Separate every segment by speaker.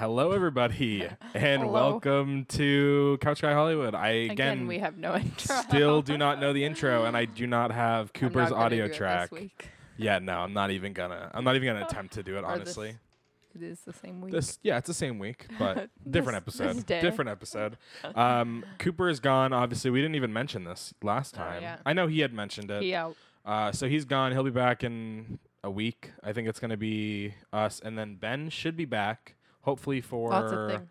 Speaker 1: Hello, everybody, and
Speaker 2: Hello.
Speaker 1: welcome to Couch Guy Hollywood. I
Speaker 2: Again,
Speaker 1: again,
Speaker 2: we have no intro.
Speaker 1: still do not know the intro, and I do not have Cooper's audio
Speaker 2: do it this
Speaker 1: track. Yeah, no, I'm not even gonna. I'm not even gonna attempt to do it.
Speaker 2: Or this
Speaker 1: Honestly,
Speaker 2: It is the same week.
Speaker 1: this yeah, it's the same week, but different
Speaker 2: This-
Speaker 1: episode.
Speaker 2: this.
Speaker 1: Different episode. Um, Cooper is gone. Obviously, we didn't even mention this last time.
Speaker 2: yeah.
Speaker 1: I know he had mentioned it.
Speaker 2: He out.
Speaker 1: Uh, so he's gone. He'll be back in a week. I think it's gonna be us, and then Ben should be back. Hopefully for
Speaker 2: Lots of things.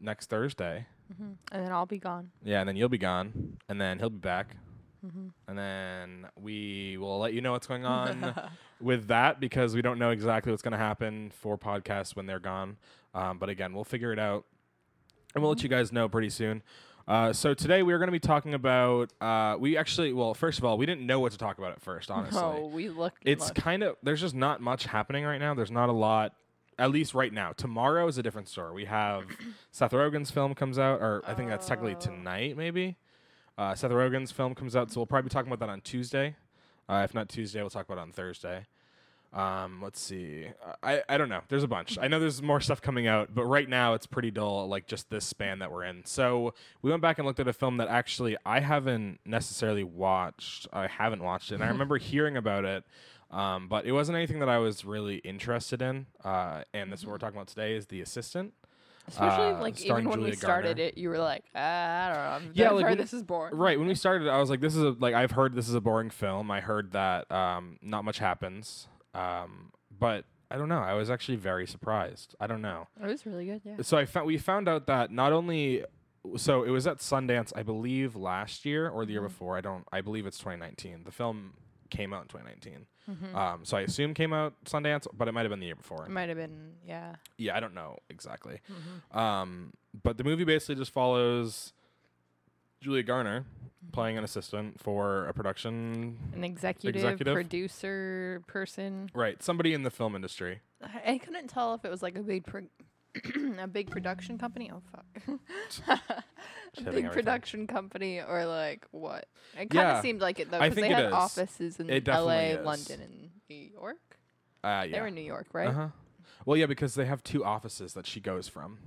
Speaker 1: next Thursday.
Speaker 2: hmm And then I'll be gone.
Speaker 1: Yeah, and then you'll be gone, and then he'll be back,
Speaker 2: hmm
Speaker 1: and then we will let you know what's going on with that because we don't know exactly what's going to happen for podcasts when they're gone. Um, but again, we'll figure it out, and we'll let you guys know pretty soon. Uh, so today we are going to be talking about. Uh, we actually, well, first of all, we didn't know what to talk about at first. Honestly,
Speaker 2: No, we look.
Speaker 1: it's kind of there's just not much happening right now. There's not a lot, at least right now. Tomorrow is a different story. We have Seth Rogen's film comes out, or I think that's technically
Speaker 2: Oh.
Speaker 1: tonight, maybe. Uh, Seth Rogen's film comes out, so we'll probably be talking about that on Tuesday. Uh, if not Tuesday, we'll talk about it on Thursday. Um, let's see. Uh, I I don't know. There's a bunch. I know there's more stuff coming out, but right now it's pretty dull. Like just this span that we're in. So we went back and looked at a film that actually I haven't necessarily watched. I haven't watched it, and I remember hearing about it. Um, but it wasn't anything that I was really interested in. Uh, and this is what we're talking about today is the assistant.
Speaker 2: Especially
Speaker 1: uh,
Speaker 2: like even when we started
Speaker 1: Garner.
Speaker 2: it, you were like, ah, I don't know. I'm
Speaker 1: Yeah,
Speaker 2: yeah,
Speaker 1: like
Speaker 2: heard
Speaker 1: when-
Speaker 2: this is boring.
Speaker 1: Right when we started, I was like, "This is a like I've heard this is a boring film. I heard that um, not much happens, um, but I don't know. I was actually very surprised. I don't know.
Speaker 2: It was really good. Yeah.
Speaker 1: So I found we found out that not only so it was at Sundance, I believe last year or the year
Speaker 2: Mhm.
Speaker 1: before. I don't. I believe it's 2019. The film came out in 2019.
Speaker 2: hmm
Speaker 1: Um, so I assume came out Sundance, but it might have been the year before.
Speaker 2: it might have been. Yeah.
Speaker 1: Yeah, I don't know exactly.
Speaker 2: hmm
Speaker 1: Um, but the movie basically just follows Julia Garner playing an assistant for a production.
Speaker 2: An executive,
Speaker 1: Executive?
Speaker 2: producer person.
Speaker 1: Right, somebody in the film industry.
Speaker 2: I, I couldn't tell if it was like a big pro- a big production company. Oh fuck. A big production company or like what? It kind
Speaker 1: Yeah,
Speaker 2: of seemed like it though because they had
Speaker 1: is.
Speaker 2: offices in L.A.,
Speaker 1: is.
Speaker 2: London, and New York.
Speaker 1: Uh,
Speaker 2: They
Speaker 1: yeah.
Speaker 2: were in New York, right?
Speaker 1: Uh-huh. Well, yeah, because they have two offices that she goes from.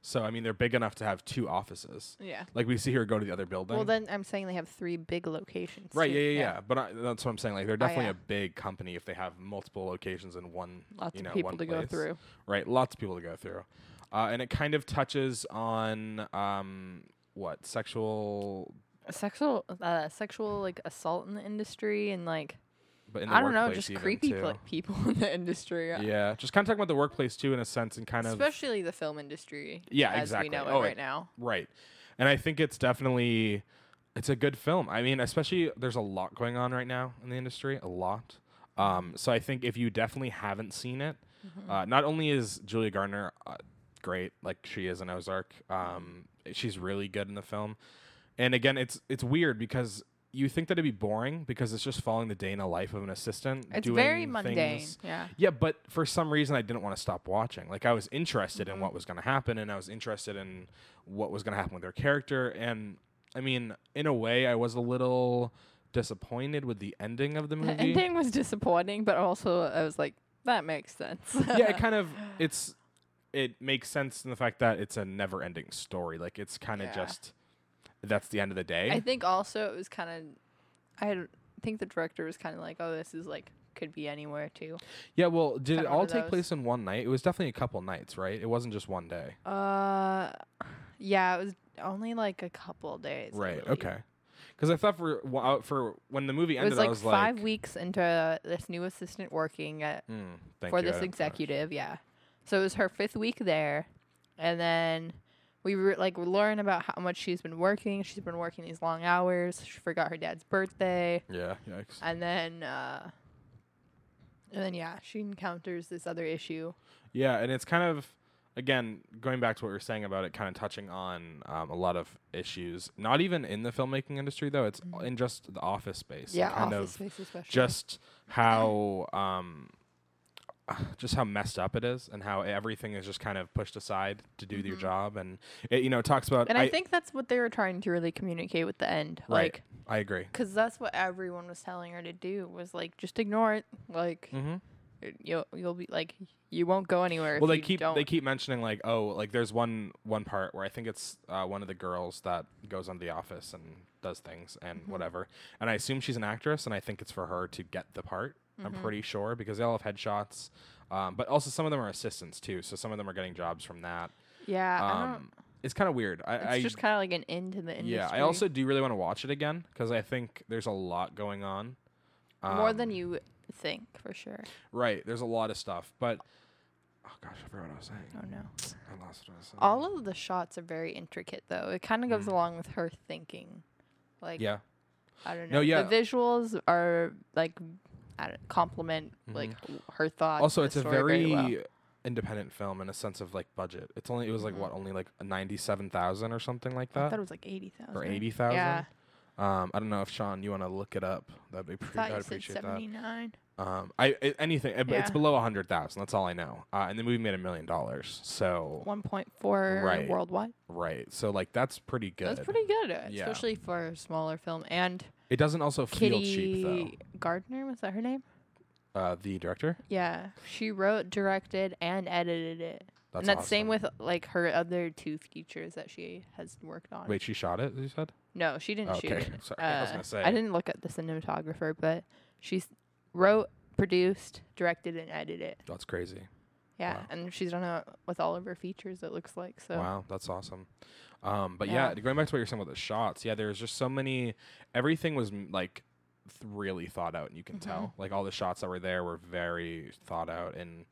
Speaker 1: So I mean, they're big enough to have two offices.
Speaker 2: Yeah.
Speaker 1: Like we see her go to the other building.
Speaker 2: Well, then I'm saying they have three big locations.
Speaker 1: right,
Speaker 2: too.
Speaker 1: yeah, yeah, yeah. But I, that's what I'm saying. Like they're definitely
Speaker 2: yeah.
Speaker 1: a big company if they have multiple locations in one.
Speaker 2: Lots
Speaker 1: you
Speaker 2: of
Speaker 1: know,
Speaker 2: people
Speaker 1: one
Speaker 2: to go through.
Speaker 1: Right, lots of people to go through, uh, and it kind of touches on um, what sexual,
Speaker 2: Sexual, uh, sexual like assault in the industry and like
Speaker 1: but in the
Speaker 2: I don't know, just creepy like people in the industry. uh,
Speaker 1: Yeah, just kind of talking about the workplace too, in a sense, and kind of
Speaker 2: Especially the film industry.
Speaker 1: Yeah,
Speaker 2: as
Speaker 1: exactly.
Speaker 2: we know
Speaker 1: Oh,
Speaker 2: it
Speaker 1: it-
Speaker 2: right now.
Speaker 1: Right. And I think it's definitely it's a good film. I mean, especially there's a lot going on right now in the industry, a lot. Um, so I think if you definitely haven't seen it,
Speaker 2: Mm-hmm.
Speaker 1: uh, not only is Julia Garner uh, great, like she is in Ozark, um, she's really good in the film. And again, it's it's weird because you think that it'd be boring because it's just following the day in the life of an assistant.
Speaker 2: It's
Speaker 1: doing
Speaker 2: very mundane.
Speaker 1: things-
Speaker 2: Yeah.
Speaker 1: yeah, but for some reason I didn't want to stop watching. Like I was interested in
Speaker 2: Mhm.
Speaker 1: what was going to happen and I was interested in what was going to happen with their character and I mean, in a way I was a little disappointed with the ending of the movie.
Speaker 2: The ending was disappointing, but also I was like, that makes sense.
Speaker 1: yeah, it kind of it's it makes sense in the fact that it's a never-ending story. Like it's kind of
Speaker 2: Yeah.
Speaker 1: just that's the end of the day.
Speaker 2: I think also it was kind of, I think the director was kind of like, oh, this is like could be anywhere too.
Speaker 1: yeah, well, did it all take
Speaker 2: those.
Speaker 1: place in one night? It was definitely a couple nights, right? It wasn't just one day.
Speaker 2: Uh, yeah, it was only like a couple days.
Speaker 1: Right. Okay. Because I thought for uh, for when the movie ended, It
Speaker 2: was like
Speaker 1: I was
Speaker 2: five
Speaker 1: like,
Speaker 2: weeks into this new assistant working at
Speaker 1: Mm,
Speaker 2: for
Speaker 1: you,
Speaker 2: this executive. Yeah, so it was her fifth week there, and then we were like we learn about how much she's been working. She's been working these long hours. She forgot her dad's birthday,
Speaker 1: Yeah, yikes.
Speaker 2: and then uh, and then yeah, she encounters this other issue.
Speaker 1: Yeah, and it's kind of again going back to what we are saying about it, kind of touching on um, a lot of issues. Not even in the filmmaking industry though; it's
Speaker 2: Mhm.
Speaker 1: in just the office space.
Speaker 2: yeah,
Speaker 1: kind
Speaker 2: office
Speaker 1: of
Speaker 2: space especially.
Speaker 1: just how um, just how messed up it is, and how everything is just kind of pushed aside to do your
Speaker 2: Mhm.
Speaker 1: job. And it, you know, talks about.
Speaker 2: and I, think that's what they were trying to really communicate with the end,
Speaker 1: Right.
Speaker 2: like
Speaker 1: I agree.
Speaker 2: because that's what everyone was telling her to do was like just ignore it, like
Speaker 1: Mm-hmm.
Speaker 2: You'll you'll be like you won't go anywhere. if
Speaker 1: well, they keep
Speaker 2: don't.
Speaker 1: they keep mentioning like oh like there's one one part where I think it's uh, one of the girls that goes on The Office and does things and
Speaker 2: Mm-hmm.
Speaker 1: whatever, and I assume she's an actress, and I think it's for her to get the part. I'm
Speaker 2: Mm-hmm.
Speaker 1: pretty sure because they all have headshots, um, but also some of them are assistants too, so some of them are getting jobs from that.
Speaker 2: yeah,
Speaker 1: Um, it's kind of weird. I,
Speaker 2: it's
Speaker 1: I
Speaker 2: just kind of like an end to the industry.
Speaker 1: yeah, I also do really want to watch it again because I think there's a lot going on.
Speaker 2: more than
Speaker 1: Um,
Speaker 2: you think for sure.
Speaker 1: Right, there's a lot of stuff, but oh gosh, I forgot what I was saying.
Speaker 2: Oh no.
Speaker 1: I lost what I was saying.
Speaker 2: All of the shots are very intricate though. It kind of goes
Speaker 1: Mm.
Speaker 2: along with her thinking. Like
Speaker 1: yeah,
Speaker 2: I don't
Speaker 1: No,
Speaker 2: know.
Speaker 1: yeah.
Speaker 2: The visuals are like I don't complement like her thoughts.
Speaker 1: also it's a
Speaker 2: story
Speaker 1: very
Speaker 2: well.
Speaker 1: independent film in a sense of like budget. It's only it was like
Speaker 2: Mhm.
Speaker 1: what only like ninety seven thousand or something like that.
Speaker 2: I thought it was like eighty thousand.
Speaker 1: or eighty thousand.
Speaker 2: Yeah,
Speaker 1: Um, I don't know if Sean, you want to look it up. That'd be
Speaker 2: I
Speaker 1: pretty.
Speaker 2: thought
Speaker 1: I'd
Speaker 2: you said
Speaker 1: appreciate that.
Speaker 2: seventy nine.
Speaker 1: Um, I, I anything. uh, but It's below a hundred thousand. That's all I know. Uh, and the movie made a million dollars. So
Speaker 2: One point four
Speaker 1: Right.
Speaker 2: worldwide.
Speaker 1: right. So like that's pretty good.
Speaker 2: That's pretty good,
Speaker 1: Yeah.
Speaker 2: especially for a smaller film. And
Speaker 1: It doesn't also feel cheap though.
Speaker 2: Kitty Gardner was that her name?
Speaker 1: Uh, the director.
Speaker 2: Yeah, she wrote, directed, and edited it.
Speaker 1: That's
Speaker 2: and that's same with like her other two features that she has worked on.
Speaker 1: Wait, she shot it. You said.
Speaker 2: No, she didn't shoot it.
Speaker 1: sorry, I was
Speaker 2: Uh,
Speaker 1: gonna say.
Speaker 2: I didn't look at the cinematographer, but she wrote, produced, directed, and edited it.
Speaker 1: That's crazy.
Speaker 2: Yeah,
Speaker 1: Wow.
Speaker 2: and she's done it with all of her features. It looks like so.
Speaker 1: Wow, that's awesome. Um, but yeah.
Speaker 2: Yeah.
Speaker 1: going back to what you're saying about the shots, yeah, there's just so many. Everything was m- like th- really thought out, and you can
Speaker 2: Mhm.
Speaker 1: tell. Like all the shots that were there were very thought out, and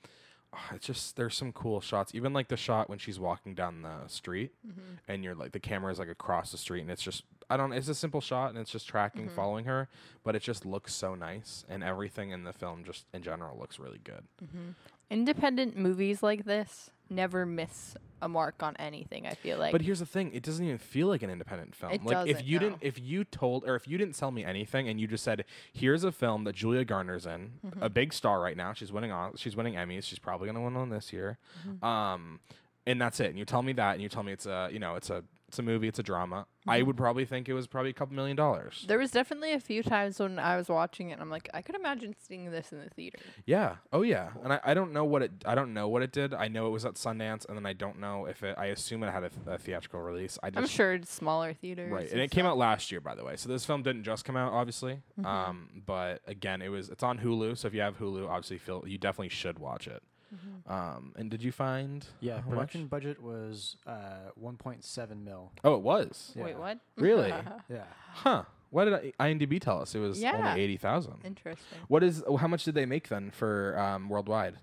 Speaker 1: ah, it's just there's some cool shots. Even like the shot when she's walking down the street,
Speaker 2: Mhm.
Speaker 1: and you're like the camera is like across the street, and it's just I don't. It's a simple shot, and it's just tracking,
Speaker 2: Mhm.
Speaker 1: following her, but it just looks so nice, and everything in the film just in general looks really good.
Speaker 2: Mhm. Independent movies like this never miss a mark on anything. I feel like.
Speaker 1: But here's the thing: it doesn't even feel like an independent film.
Speaker 2: It
Speaker 1: like if you
Speaker 2: no.
Speaker 1: didn't, if you told, or if you didn't tell me anything, and you just said, "Here's a film that Julia Garner's in,
Speaker 2: Mm-hmm.
Speaker 1: a big star right now. She's winning on, she's winning Emmys. She's probably gonna win one this year."
Speaker 2: Mm-hmm.
Speaker 1: Um, and that's it. And you tell me that, and you tell me it's a, you know, it's a, it's a movie, it's a drama. I
Speaker 2: Mm-hmm.
Speaker 1: would probably think it was probably a couple million dollars.
Speaker 2: there was definitely a few times when I was watching it, and I'm like, I could imagine seeing this in the theater.
Speaker 1: Yeah. Oh yeah. And I, I don't know what it I don't know what it did. I know it was at Sundance, and then I don't know if it. I assume it had a, th- a theatrical release. I just
Speaker 2: I'm sure it's smaller theaters.
Speaker 1: Right, and it came out last year, by the way. So this film didn't just come out, obviously.
Speaker 2: Mhm.
Speaker 1: Um, but again, it was it's on Hulu. So if you have Hulu, obviously, feel you definitely should watch it.
Speaker 2: Mhm.
Speaker 1: Um, and did you find?
Speaker 3: Yeah,
Speaker 1: how much?
Speaker 3: production budget was uh, 1.7 mil.
Speaker 1: Oh, it was.
Speaker 3: Yeah.
Speaker 2: Wait, what?
Speaker 1: Really?
Speaker 3: Yeah.
Speaker 1: Huh? What did I, IMDb tell us? It was
Speaker 2: Yeah.
Speaker 1: only eighty thousand.
Speaker 2: Interesting.
Speaker 1: What is? oh, How much did they make then for um, worldwide?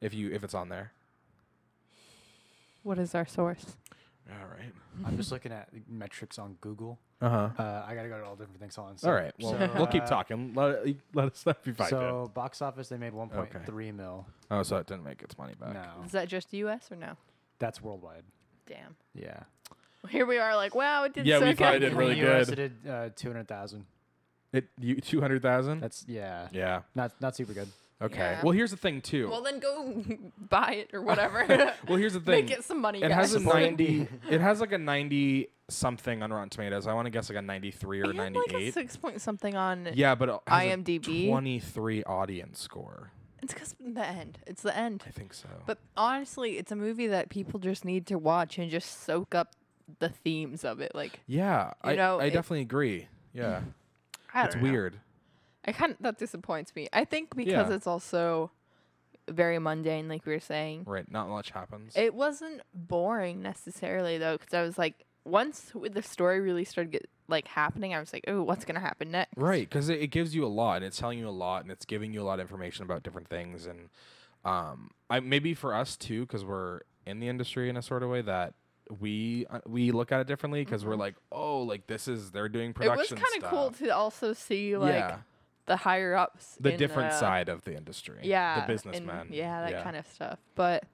Speaker 1: If you if it's on there.
Speaker 2: What is our source?
Speaker 1: All right.
Speaker 3: I'm just looking at metrics on Google.
Speaker 1: Uh huh.
Speaker 3: Uh, I gotta go to all different things on. So,
Speaker 1: All right. Well,
Speaker 3: so,
Speaker 1: we'll keep
Speaker 3: uh,
Speaker 1: talking. Let, let us know if you find it.
Speaker 3: So box office, they made 1.3 mil.
Speaker 1: Oh, so it didn't make its money back.
Speaker 3: No,
Speaker 2: Is that just U.S. or no?
Speaker 3: that's worldwide.
Speaker 2: Damn.
Speaker 3: Yeah.
Speaker 2: Here we are, like, wow, it did
Speaker 1: Yeah,
Speaker 2: so
Speaker 1: we thought
Speaker 2: good.
Speaker 1: it did really
Speaker 3: In the US,
Speaker 1: good.
Speaker 3: It did uh, 200,000.
Speaker 1: It you two hundred thousand.
Speaker 3: That's yeah,
Speaker 1: Yeah.
Speaker 3: not not super good.
Speaker 1: Okay.
Speaker 2: Yeah.
Speaker 1: Well, here's the thing too.
Speaker 2: Well, then go buy it or whatever.
Speaker 1: Well, here's the thing.
Speaker 2: Make it some money,
Speaker 1: it
Speaker 2: guys.
Speaker 1: has a 90 it has like a 90 something on rotten tomatoes i want to guess like a 93 or
Speaker 2: It had like
Speaker 1: 98
Speaker 2: six point something on
Speaker 1: yeah but it has
Speaker 2: IMDb.
Speaker 1: 23 audience score
Speaker 2: It's because the end. It's the end.
Speaker 1: i think so
Speaker 2: But honestly, it's a movie that people just need to watch and just soak up the themes of it. Like,
Speaker 1: yeah
Speaker 2: You
Speaker 1: i,
Speaker 2: know,
Speaker 1: I
Speaker 2: it-
Speaker 1: definitely agree yeah
Speaker 2: I
Speaker 1: it's
Speaker 2: don't know.
Speaker 1: weird
Speaker 2: I kind of that disappoints me. I think because
Speaker 1: Yeah.
Speaker 2: it's also very mundane, like we were saying.
Speaker 1: right not much happens
Speaker 2: It wasn't boring necessarily though, because I was like, once w- the story really started get, like happening, I was like, oh, what's gonna happen next?
Speaker 1: right because it, it gives you a lot and it's telling you a lot and it's giving you a lot of information about different things and um i maybe for us too because we're in the industry in a sort of way that we uh, we look at it differently because we're
Speaker 2: Mhm.
Speaker 1: like oh like this is they're doing production.
Speaker 2: It was
Speaker 1: production
Speaker 2: kind of cool
Speaker 1: stuff.
Speaker 2: to also see like
Speaker 1: yeah
Speaker 2: the higher ups,
Speaker 1: the different
Speaker 2: the-
Speaker 1: side of the industry.
Speaker 2: yeah,
Speaker 1: the businessmen.
Speaker 2: yeah, that kind of stuff. But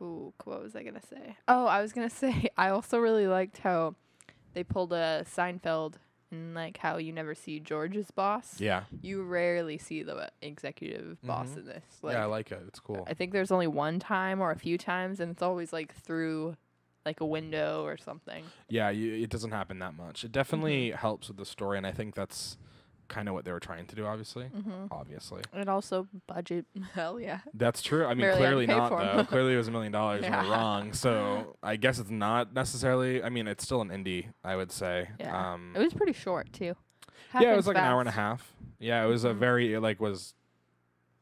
Speaker 2: ooh, what was I gonna say? Oh, I was gonna say I also really liked how they pulled a Seinfeld and like how you never see George's boss.
Speaker 1: Yeah,
Speaker 2: You rarely see the executive boss
Speaker 1: Mhm.
Speaker 2: in this. Like,
Speaker 1: yeah, I like it. It's cool.
Speaker 2: I think there's only one time or a few times, and it's always like through like a window or something.
Speaker 1: Yeah, you, it doesn't happen that much. It definitely
Speaker 2: Mm-hmm.
Speaker 1: helps with the story, and I think that's kind of what they were trying to do. Obviously,
Speaker 2: Mm-hmm.
Speaker 1: obviously,
Speaker 2: And also budget. Hell yeah.
Speaker 1: that's true. I mean,
Speaker 2: Barely
Speaker 1: clearly not though. clearly, it was a million dollars. and We're wrong. So I guess it's not necessarily. I mean, it's still an indie. I would say.
Speaker 2: Yeah.
Speaker 1: Um,
Speaker 2: It was pretty short too.
Speaker 1: yeah, it was like an hour and a half. Yeah, it was a
Speaker 2: Mhm.
Speaker 1: very it, like was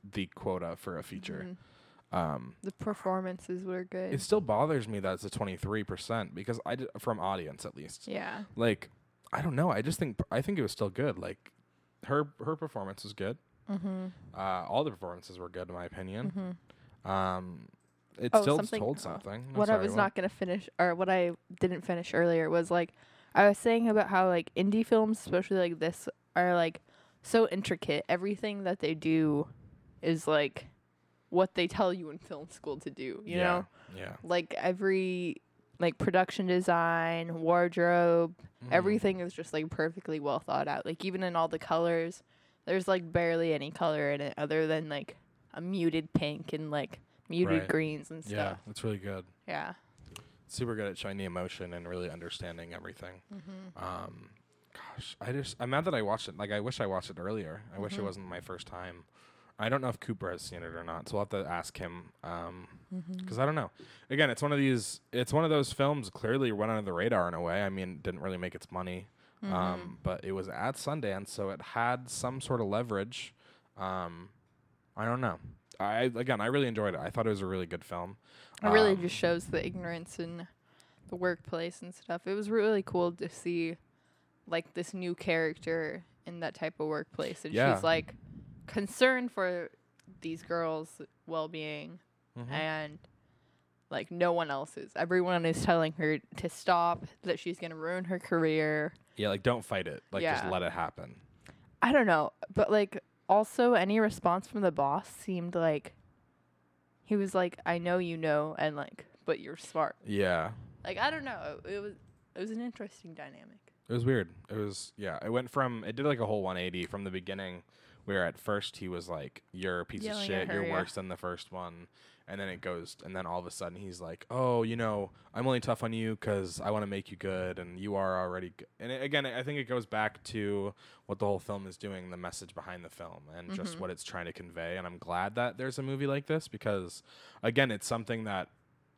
Speaker 1: the quota for a feature.
Speaker 2: Mhm.
Speaker 1: Um,
Speaker 2: The performances were good.
Speaker 1: it still bothers me that it's a twenty three percent because I d- from audience at least.
Speaker 2: yeah.
Speaker 1: Like, I don't know. I just think I think it was still good. Like, her her performance was good.
Speaker 2: Mm-hmm.
Speaker 1: Uh, all the performances were good in my opinion.
Speaker 2: Mm-hmm.
Speaker 1: Um, it
Speaker 2: Oh,
Speaker 1: still
Speaker 2: something-
Speaker 1: told
Speaker 2: oh,
Speaker 1: something. No,
Speaker 2: what I
Speaker 1: sorry,
Speaker 2: was not gonna finish, or what I didn't finish earlier, was like I was saying about how like indie films, especially like this, are like so intricate. Everything that they do is like what they tell you in film school to do. You
Speaker 1: yeah,
Speaker 2: know,
Speaker 1: Yeah.
Speaker 2: like every like production design, wardrobe,
Speaker 1: Mhm.
Speaker 2: everything is just like perfectly well thought out. Like even in all the colors, there's like barely any color in it other than like a muted pink and like muted
Speaker 1: Right.
Speaker 2: greens and stuff.
Speaker 1: Yeah, it's really good.
Speaker 2: Yeah.
Speaker 1: Super good at showing the emotion and really understanding everything.
Speaker 2: Mm-hmm.
Speaker 1: Um, gosh, I just I'm mad that I watched it. Like I wish I watched it earlier. I wish it
Speaker 2: Mhm.
Speaker 1: wasn't my first time. I don't know if Cooper has seen it or not, so I'll have to ask him. Um,
Speaker 2: Mm-hmm.
Speaker 1: because I don't know. Again, it's one of these. It's one of those films clearly went under the radar in a way. I mean, didn't really make its money,
Speaker 2: Mm-hmm.
Speaker 1: um, but it was at Sundance, so it had some sort of leverage. Um, I don't know. I again, I really enjoyed it. I thought it was a really good film.
Speaker 2: It really
Speaker 1: Um,
Speaker 2: just shows the ignorance in the workplace and stuff. It was really cool to see like this new character in that type of workplace and
Speaker 1: Yeah.
Speaker 2: she's like concerned for these girls' well-being
Speaker 1: mhm.
Speaker 2: and like no one else is. Everyone is telling her to stop, that she's going to ruin her career.
Speaker 1: Yeah, like don't fight it. Like just let it happen.
Speaker 2: I don't know, but like also any response from the boss seemed like he was like I know you know and like but you're smart.
Speaker 1: Yeah.
Speaker 2: Like I don't know. It, it was it was an interesting dynamic.
Speaker 1: It was weird. It was yeah. It went from it did like a whole 180 from the beginning, where at first he was like, "You're a piece
Speaker 2: Yelling
Speaker 1: of shit.
Speaker 2: her,
Speaker 1: You're
Speaker 2: yeah.
Speaker 1: worse than the first one," and then it goes, and then all of a sudden he's like, "Oh, you know, I'm only tough on you because I want to make you good, and you are already." Good. And it, again, I think it goes back to what the whole film is doing, the message behind the film, and just
Speaker 2: Mhm.
Speaker 1: what it's trying to convey. And I'm glad that there's a movie like this because, again, it's something that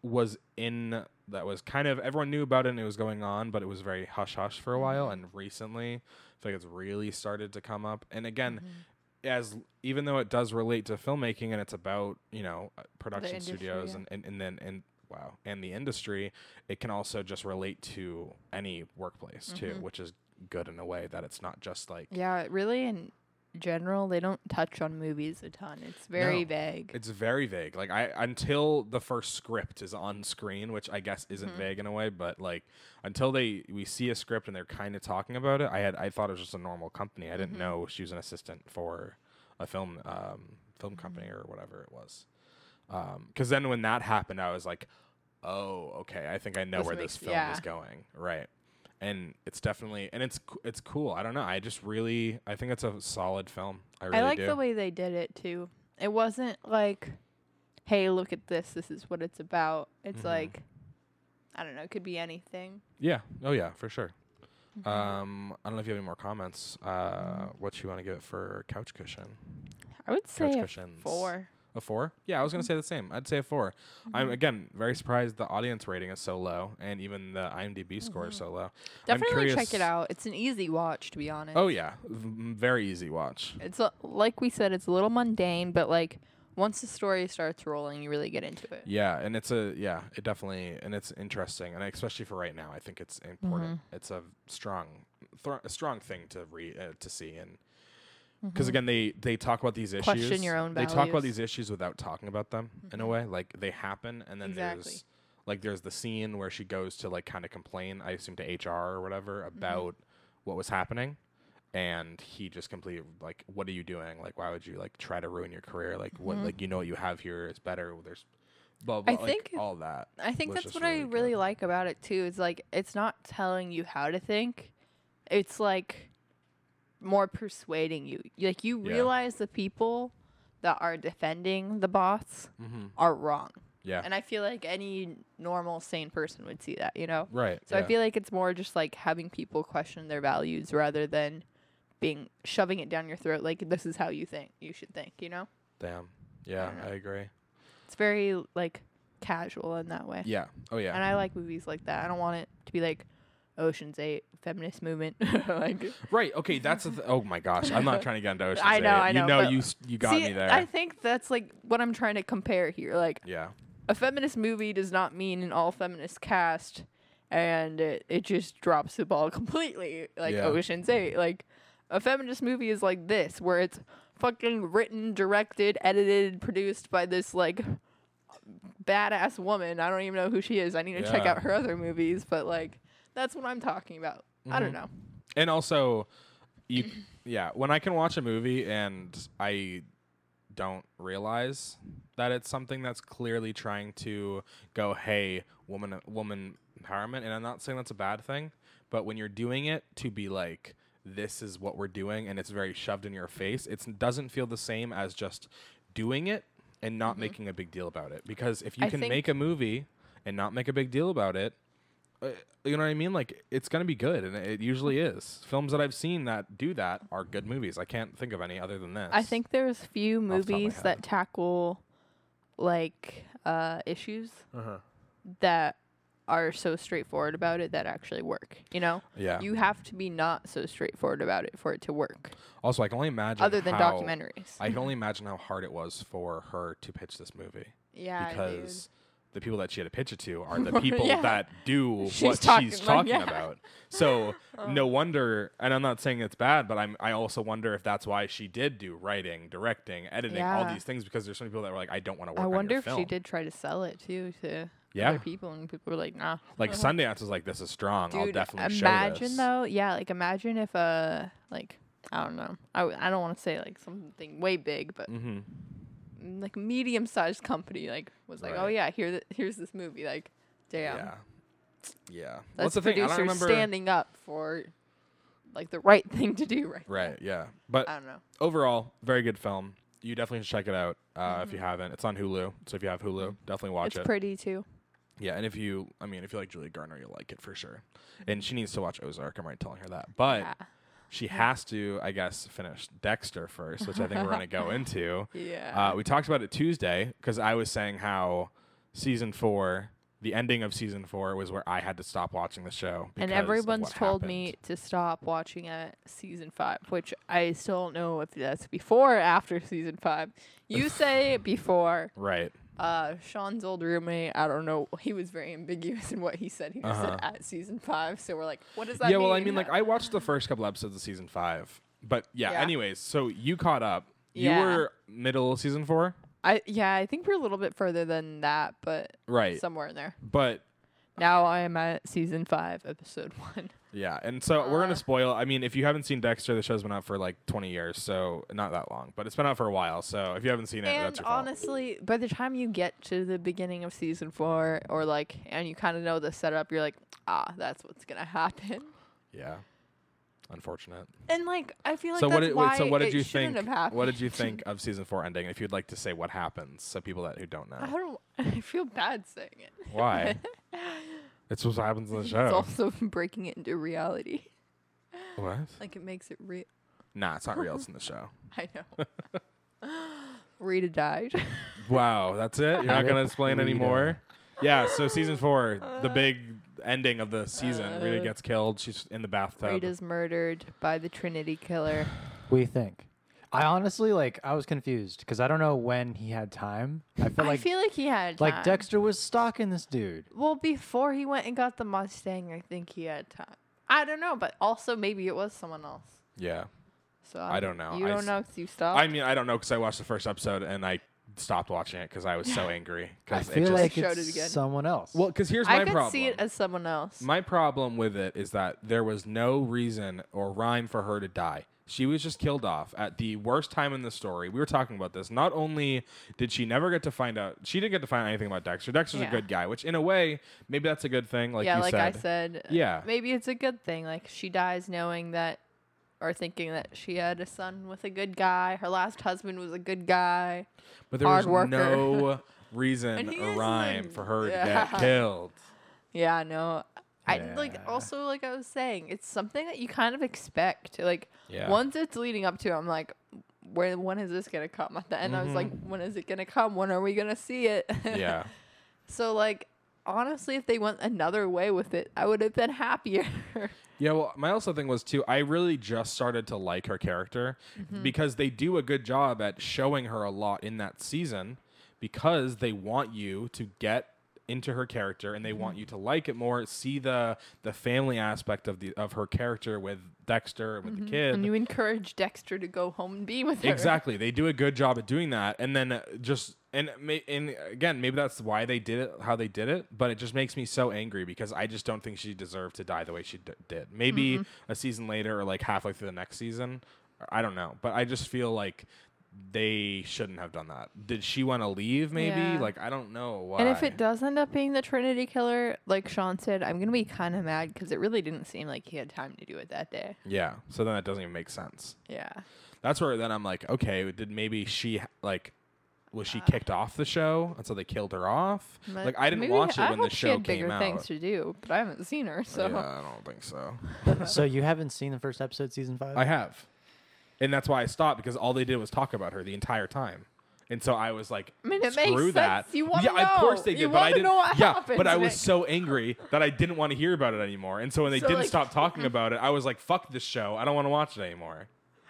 Speaker 1: was in that was kind of everyone knew about it and it was going on, but it was very hush hush for a while.
Speaker 2: Mhm.
Speaker 1: And recently, I feel like it's really started to come up. And again,
Speaker 2: Mhm.
Speaker 1: As even though it does relate to filmmaking and it's about you know uh, production
Speaker 2: industry,
Speaker 1: studios
Speaker 2: yeah.
Speaker 1: and, and and then and wow and the industry, it can also just relate to any workplace too,
Speaker 2: Mhm.
Speaker 1: which is good in a way that it's not just like
Speaker 2: Yeah, really in general they don't touch on movies a ton. It's very
Speaker 1: No.
Speaker 2: vague.
Speaker 1: It's very vague. Like I until the first script is on screen, which I guess isn't
Speaker 2: Mhm.
Speaker 1: vague in a way, but like until they we see a script and they're kind of talking about it, I had I thought it was just a normal company. I didn't
Speaker 2: Mhm.
Speaker 1: know she was an assistant for a film um, film
Speaker 2: Mm-hmm.
Speaker 1: company or whatever it was. Because then when that happened, I was like, oh, okay, I think I know
Speaker 2: This
Speaker 1: where
Speaker 2: makes-
Speaker 1: this film
Speaker 2: yeah.
Speaker 1: is going, right? And it's definitely and it's it's cool. I don't know. I just really I think it's a solid film. I really
Speaker 2: I like
Speaker 1: do.
Speaker 2: the way they did it too. It wasn't like, hey, look at this. This is what it's about. It's
Speaker 1: Mhm.
Speaker 2: like, I don't know. It could be anything.
Speaker 1: Yeah. Oh yeah, for sure.
Speaker 2: Mhm.
Speaker 1: Um, I don't know if you have any more comments. Uh,
Speaker 2: Mm-hmm.
Speaker 1: what you want to give it for couch cushion?
Speaker 2: I would say four.
Speaker 1: A four? Yeah, I was gonna say the same. I'd say a 4 i I'm
Speaker 2: Mhm.
Speaker 1: again very surprised the audience rating is so low, and even the IMDb score is
Speaker 2: Mhm.
Speaker 1: so low. I'm
Speaker 2: Definitely check it out. It's an easy watch, to be honest.
Speaker 1: Oh yeah, v- very easy watch.
Speaker 2: It's a, like we said, it's a little mundane, but like once the story starts rolling, you really get into it.
Speaker 1: Yeah, and it's a yeah, it definitely and it's interesting, and especially for right now, I think it's important.
Speaker 2: Mm-hmm.
Speaker 1: It's a strong, thr a strong thing to read uh, to see, and because
Speaker 2: Mhm.
Speaker 1: again they they talk about these issues
Speaker 2: Question your own
Speaker 1: they talk about
Speaker 2: values.
Speaker 1: these issues without talking about them in a
Speaker 2: Mhm.
Speaker 1: way like they happen and then
Speaker 2: Exactly.
Speaker 1: there's like there's the scene where she goes to like kind of complain i assume to hr or whatever
Speaker 2: Mm-hmm.
Speaker 1: about what was happening and he just completely like what are you doing like why would you like try to ruin your career like what like you know what you have here is better there's blah blah
Speaker 2: I
Speaker 1: like,
Speaker 2: think-
Speaker 1: all that
Speaker 2: I think
Speaker 1: was
Speaker 2: that's
Speaker 1: just
Speaker 2: what I
Speaker 1: really
Speaker 2: really
Speaker 1: good.
Speaker 2: like about it too. Is like it's not telling you how to think; it's like more persuading you. Like you
Speaker 1: Yeah.
Speaker 2: realize the people that are defending the boss
Speaker 1: mm-hmm.
Speaker 2: are wrong,
Speaker 1: yeah
Speaker 2: and I feel like any normal sane person would see that. You know.
Speaker 1: right
Speaker 2: So I feel like it's more just like having people question their values rather than being shoving it down your throat like this is how you think you should think you know
Speaker 1: Damn. Yeah,
Speaker 2: don't.
Speaker 1: I agree.
Speaker 2: it's very like casual in that way
Speaker 1: Yeah. Oh yeah.
Speaker 2: and i like movies like that i don't want it to be like oceans 8 feminist movement like
Speaker 1: Right. Okay. That's the th- oh my gosh. I'm not trying to get into Ocean's
Speaker 2: I know, I know,
Speaker 1: You know, you you got
Speaker 2: See,
Speaker 1: me there.
Speaker 2: i think that's like what i'm trying to compare here like
Speaker 1: yeah.
Speaker 2: a feminist movie does not mean an all feminist cast and it, it just drops the ball completely like
Speaker 1: Yeah.
Speaker 2: ocean's 8 like a feminist movie is like this where it's fucking written directed edited produced by this like badass woman i don't even know who she is i need to check out her other movies but like that's what i'm talking about i don't
Speaker 1: Mhm.
Speaker 2: know
Speaker 1: And also, you yeah, when I can watch a movie and I don't realize that it's something that's clearly trying to go, hey, woman woman empowerment, and I'm not saying that's a bad thing, but when you're doing it to be like this is what we're doing and it's very shoved in your face, it doesn't feel the same as just doing it and not making a big deal about it. Because if you
Speaker 2: Mm-hmm. I
Speaker 1: can make a movie and not make a big deal about it, uh, you know what I mean? Like it's gonna be good, and it usually is. Films that I've seen that do that are good movies. I can't think of any other than this.
Speaker 2: i think there's few
Speaker 1: the top of my
Speaker 2: movies that tackle like uh issues
Speaker 1: Uh-huh.
Speaker 2: that are so straightforward about it that actually work. You know,
Speaker 1: Yeah.
Speaker 2: you have to be not so straightforward about it for it to work.
Speaker 1: also, I can only imagine.
Speaker 2: Other than documentaries.
Speaker 1: I can only imagine how hard it was for her to pitch this movie
Speaker 2: yeah,
Speaker 1: because the people that she had to pitch it to are the people
Speaker 2: Yeah.
Speaker 1: that do
Speaker 2: She's
Speaker 1: what
Speaker 2: talking
Speaker 1: she's talking
Speaker 2: yeah.
Speaker 1: about. So
Speaker 2: Uh.
Speaker 1: no wonder, and I'm not saying it's bad, but I'm I also wonder if that's why she did do writing, directing, editing, all these things because there's some people that were like, I don't want to work.
Speaker 2: I
Speaker 1: on
Speaker 2: wonder if
Speaker 1: film.
Speaker 2: she did try to sell it too to
Speaker 1: Yeah.
Speaker 2: other people, and people were like, "Nah."
Speaker 1: Like Sundance was like, this is strong. I'll definitely show
Speaker 2: imagine
Speaker 1: this.
Speaker 2: Imagine, though, yeah, like imagine if uh like I don't know, I, w- I don't want to say like something way big, but
Speaker 1: Mm-hmm.
Speaker 2: Like medium sized company like was like, oh yeah, here th- here's this movie, like, damn,
Speaker 1: Yeah. Yeah.
Speaker 2: that's
Speaker 1: What's the thing? I don't
Speaker 2: producer
Speaker 1: remember.
Speaker 2: standing up for like the right thing to do right. now.
Speaker 1: Right. Yeah. But
Speaker 2: I don't know.
Speaker 1: overall, very good film. You definitely should check it out uh, if you haven't. It's on Hulu, so if you have Hulu, definitely watch
Speaker 2: Mm-hmm. it's
Speaker 1: it.
Speaker 2: pretty too.
Speaker 1: yeah, and if you, I mean, if you like Julie Garner, you'll like it for sure. And she needs to watch Ozark. I'm right telling her that, but
Speaker 2: yeah.
Speaker 1: She has to, I guess, finish Dexter first, which I think we're gonna go into.
Speaker 2: Yeah.
Speaker 1: Uh, we talked about it Tuesday because I was saying how season four, the ending of season four, was where I had to stop watching the show.
Speaker 2: and everyone's told
Speaker 1: happened.
Speaker 2: me to stop watching at season five, which I still don't know if that's before or after season five. You say before.
Speaker 1: Right.
Speaker 2: Uh, Sean's old roommate, I don't know. He was very ambiguous in what he said. He just
Speaker 1: Uh-huh.
Speaker 2: said at season five. So we're like, what does that
Speaker 1: yeah,
Speaker 2: mean?
Speaker 1: well, I mean, like I watched the first couple episodes of season five, but yeah.
Speaker 2: Yeah.
Speaker 1: Anyways, so you caught up. You
Speaker 2: Yeah.
Speaker 1: were middle of season four,
Speaker 2: I yeah, I think we're a little bit further than that, but
Speaker 1: right?
Speaker 2: somewhere in there.
Speaker 1: But
Speaker 2: Now I am at season five, episode one.
Speaker 1: Yeah, and so we're
Speaker 2: Uh.
Speaker 1: gonna spoil. I mean, if you haven't seen Dexter, the show's been out for like 20 years, so not that long, but it's been out for a while. So if you haven't seen it, that's
Speaker 2: And
Speaker 1: your fault.
Speaker 2: honestly, by the time you get to the beginning of season four, or like, and you kind of know the setup, you're like, ah, that's what's gonna happen.
Speaker 1: Yeah, unfortunate.
Speaker 2: And like, I feel like
Speaker 1: so
Speaker 2: that's
Speaker 1: what did
Speaker 2: why
Speaker 1: so what did you think? What did you think of season four ending? If you'd like to say what happens, so people that who don't know, I
Speaker 2: don't. I feel bad saying it.
Speaker 1: why it's what happens in the show.
Speaker 2: It's also breaking it into reality.
Speaker 1: What?
Speaker 2: Like it makes it real.
Speaker 1: Nah, it's not real. It's in the show.
Speaker 2: I know. Rita died.
Speaker 1: Wow, that's it. You're not gonna explain
Speaker 3: Rita.
Speaker 1: anymore. Yeah. So season four, the big ending of the season. Rita
Speaker 2: Uh,
Speaker 1: gets killed. She's in the bathtub.
Speaker 2: Rita's murdered by the Trinity Killer.
Speaker 3: What do you think? I honestly like. I was confused because I don't know when he had time. I feel
Speaker 2: I
Speaker 3: like
Speaker 2: feel like he had
Speaker 3: like
Speaker 2: time.
Speaker 3: Dexter was stalking this dude.
Speaker 2: Well, before he went and got the Mustang, I think he had time. I don't know, but also maybe it was someone else.
Speaker 1: Yeah.
Speaker 2: So
Speaker 1: I don't know.
Speaker 2: You
Speaker 1: I
Speaker 2: don't
Speaker 1: s-
Speaker 2: know 'cause you stopped.
Speaker 1: I mean, I don't know because I watched the first episode and I stopped watching it because I was so angry.
Speaker 3: I
Speaker 1: Because
Speaker 3: feel
Speaker 1: it just,
Speaker 3: like
Speaker 2: Showed
Speaker 3: it's
Speaker 2: it again.
Speaker 3: someone else.
Speaker 1: well, because here's my problem.
Speaker 2: I
Speaker 1: my
Speaker 2: could
Speaker 1: problem.
Speaker 2: see it as someone else.
Speaker 1: my problem with it is that there was no reason or rhyme for her to die. She was just killed off at the worst time in the story. We were talking about this. Not only did she never get to find out, she didn't get to find out anything about Dexter. Dexter's
Speaker 2: Yeah.
Speaker 1: a good guy, which in a way, maybe that's a good thing. Like
Speaker 2: yeah, like
Speaker 1: said.
Speaker 2: I said.
Speaker 1: Yeah.
Speaker 2: Maybe it's a good thing. Like she dies knowing that, or thinking that she had a son with a good guy. Her last husband was a good guy.
Speaker 1: But there was
Speaker 2: worker.
Speaker 1: no reason or rhyme
Speaker 2: like-
Speaker 1: for her to get killed.
Speaker 2: Yeah, no. I like also like I was saying, it's something that you kind of expect. Like
Speaker 1: Yeah.
Speaker 2: once it's leading up to, I'm like, where when is this gonna come? At the end, I was like, when is it gonna come? When are we gonna see it?
Speaker 1: yeah.
Speaker 2: so like honestly, if they went another way with it, I would have been happier.
Speaker 1: Yeah, well, my also thing was too. I really just started to like her character
Speaker 2: Mm-hmm.
Speaker 1: because they do a good job at showing her a lot in that season because they want you to get into her character and they
Speaker 2: Mm-hmm.
Speaker 1: want you to like it more, see the the family aspect of the of her character with Dexter and with the kid.
Speaker 2: Mm-hmm. and you encourage Dexter to go home and be with her.
Speaker 1: Exactly. They do a good job at doing that, and then uh, just and and again, maybe that's why they did it, how they did it. But it just makes me so angry because I just don't think she deserved to die the way she d- did. Maybe
Speaker 2: Mm-hmm.
Speaker 1: a season later or like halfway through the next season, I don't know. But I just feel like they shouldn't have done that. Did she want to leave? Maybe
Speaker 2: Yeah.
Speaker 1: like I don't know why.
Speaker 2: And if it does end up being the Trinity Killer, like Sean said, I'm gonna be kind of mad because it really didn't seem like he had time to do it that day.
Speaker 1: yeah, so then that doesn't even make sense.
Speaker 2: Yeah.
Speaker 1: That's where then I'm like, okay, did maybe she like. Was
Speaker 2: Uh.
Speaker 1: she kicked off the show, and so they killed her off?
Speaker 2: But
Speaker 1: Like I didn't
Speaker 2: maybe-
Speaker 1: watch it
Speaker 2: I
Speaker 1: when
Speaker 2: hope
Speaker 1: the
Speaker 2: she
Speaker 1: show
Speaker 2: had
Speaker 1: came
Speaker 2: bigger
Speaker 1: out.
Speaker 2: things to do, but I haven't seen her, so
Speaker 1: Yeah, I don't think so.
Speaker 3: so you haven't seen the first episode, season five?
Speaker 1: I have, and that's why I stopped because all they did was talk about her the entire time, and so I was like,
Speaker 2: I mean, it makes
Speaker 1: "Screw that."
Speaker 2: sense. You wanna
Speaker 1: yeah, of course
Speaker 2: know.
Speaker 1: they
Speaker 2: You
Speaker 1: did, but I didn't.
Speaker 2: know what
Speaker 1: yeah,
Speaker 2: happens,
Speaker 1: but I was
Speaker 2: Nick.
Speaker 1: so angry that I didn't want to hear about it anymore, and so when they
Speaker 2: So,
Speaker 1: didn't
Speaker 2: like-
Speaker 1: stop talking about it, I was like, "Fuck this show! I don't want to watch it anymore."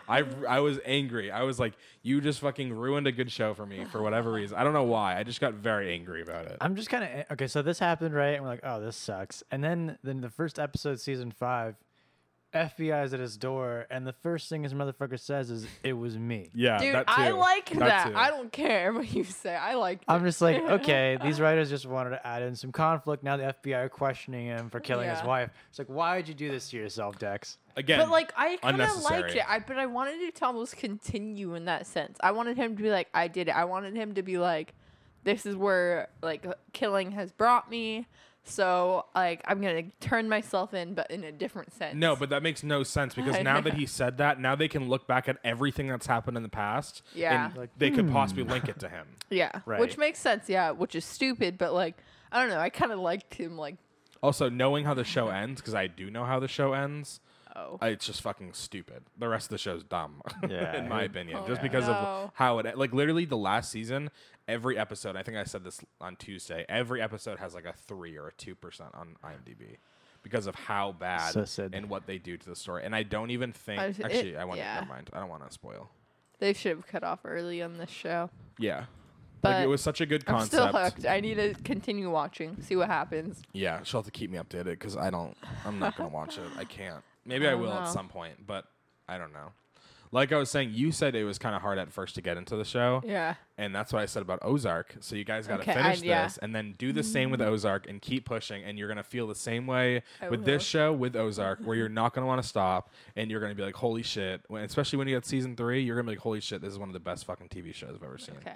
Speaker 1: I, I was angry. I was like, "You just fucking ruined a good show for me for whatever reason. I don't know why. I just got very angry about it."
Speaker 3: I'm just kind of eh, okay. So this happened, right? And we're like, oh, this sucks. And then, then the first episode, season five, FBI's at his door, and the first thing his motherfucker says is, "It was me."
Speaker 1: yeah,
Speaker 2: dude,
Speaker 1: that too.
Speaker 2: I like that.
Speaker 1: too.
Speaker 2: I don't care what you say. I like. That.
Speaker 3: I'm just like, okay, these writers just wanted to add in some conflict. Now the FBI are questioning him for killing his wife. It's like, why would you do this to yourself, Dex?
Speaker 1: Again,
Speaker 2: But like I kind of liked it. I but I wanted it to almost continue in that sense. I wanted him to be like, I did it. I wanted him to be like, this is where like killing has brought me. So like I'm gonna turn myself in, but in a different sense.
Speaker 1: No, but that makes no sense because now that he said that, now they can look back at everything that's happened in the past.
Speaker 2: Yeah.
Speaker 1: And they could possibly hmm. link it to him.
Speaker 2: yeah,
Speaker 3: Right.
Speaker 2: which makes sense. Yeah, which is stupid, but like I don't know. I kind of liked him. Like
Speaker 1: Also, knowing how the show ends, because I do know how the show ends,
Speaker 2: oh,
Speaker 1: it's just fucking stupid. The rest of the show's dumb,
Speaker 3: Yeah.
Speaker 1: in my opinion.
Speaker 2: Oh,
Speaker 1: just because
Speaker 2: no.
Speaker 1: of how it, like, literally the last season, every episode, I think I said this on Tuesday, every episode has like a 3 or a 2% on IMDb. Because of how bad
Speaker 3: So sad.
Speaker 1: and what they do to the story, and I don't even think.
Speaker 2: I was- it-
Speaker 1: actually, I want to.
Speaker 2: yeah.
Speaker 1: Never mind. I don't want to spoil.
Speaker 2: they should have cut off early on this show.
Speaker 1: Yeah,
Speaker 2: But
Speaker 1: like it was such a good
Speaker 2: I'm
Speaker 1: concept.
Speaker 2: still hooked. I need to continue watching, see what happens.
Speaker 1: Yeah, she'll have to keep me updated because I don't. I'm not gonna watch it. I can't. Maybe I,
Speaker 2: I
Speaker 1: will
Speaker 2: don't
Speaker 1: at some point, but I don't know. Like I was saying, you said it was kind of hard at first to get into the show,
Speaker 2: Yeah.
Speaker 1: and that's what I said about Ozark. So you guys got to
Speaker 2: Okay, I-
Speaker 1: finish
Speaker 2: yeah.
Speaker 1: this, and then do the same with mm. Ozark, and keep pushing, and you're gonna feel the same way
Speaker 2: I
Speaker 1: with this show with Ozark, where you're not gonna want to stop, and you're gonna be like, "Holy shit!" When, especially when you get season three, you're gonna be like, "Holy shit! This is one of the best fucking TV shows I've ever seen."
Speaker 2: Okay.